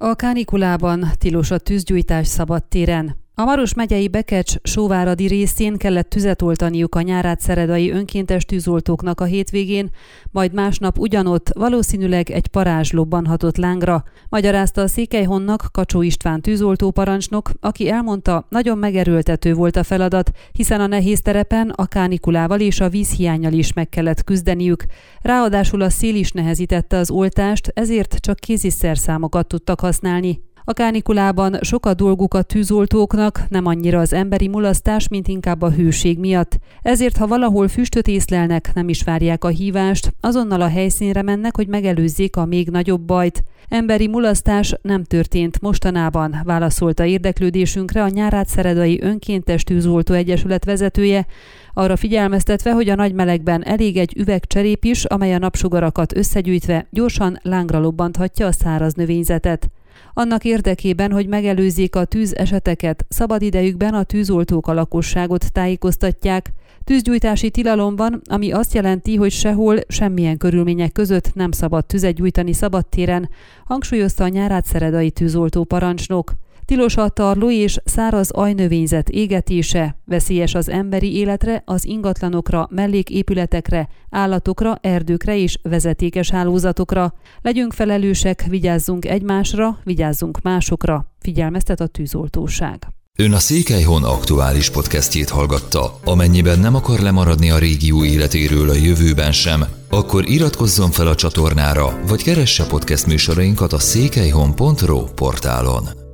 A kánikulában tilos a tűzgyújtás szabadtéren. A Maros megyei Bekecs sóváradi részén kellett tüzet oltaniuk a nyárát szeredai önkéntes tűzoltóknak a hétvégén, majd másnap ugyanott valószínűleg egy parázs lobbanhatott lángra, magyarázta a Székelyhonnak Kacsó István tűzoltó parancsnok, aki elmondta, nagyon megerőltető volt a feladat, hiszen a nehéz terepen a kánikulával és a vízhiányjal is meg kellett küzdeniük. Ráadásul a szél is nehezítette az oltást, ezért csak kéziszerszámokat tudtak használni. A kánikulában sok a dolguk a tűzoltóknak, nem annyira az emberi mulasztás, mint inkább a hőség miatt. Ezért, ha valahol füstöt észlelnek, nem is várják a hívást, azonnal a helyszínre mennek, hogy megelőzzék a még nagyobb bajt. Emberi mulasztás nem történt mostanában, válaszolta érdeklődésünkre a Nyárát Szeredai Önkéntes Tűzoltó Egyesület vezetője, arra figyelmeztetve, hogy a nagy melegben elég egy üvegcserép is, amely a napsugarakat összegyűjtve gyorsan lángra lobbanthatja a száraz növényzetet. Annak érdekében, hogy megelőzzék a tűz eseteket, szabadidejükben a tűzoltók a lakosságot tájékoztatják. Tűzgyújtási tilalom van, ami azt jelenti, hogy sehol, semmilyen körülmények között nem szabad tüzet gyújtani szabadtéren, hangsúlyozta a nyárát szeredai tűzoltó parancsnok. Tilos a tarló és száraz ajnövényzet égetése, veszélyes az emberi életre, az ingatlanokra, melléképületekre, állatokra, erdőkre és vezetékes hálózatokra. Legyünk felelősek, vigyázzunk egymásra, vigyázzunk másokra, figyelmeztet a tűzoltóság. Ön a Székelyhon aktuális podcastjét hallgatta. Amennyiben nem akar lemaradni a régió életéről a jövőben sem, akkor iratkozzon fel a csatornára, vagy keresse podcast műsorainkat a székelyhon.pro portálon.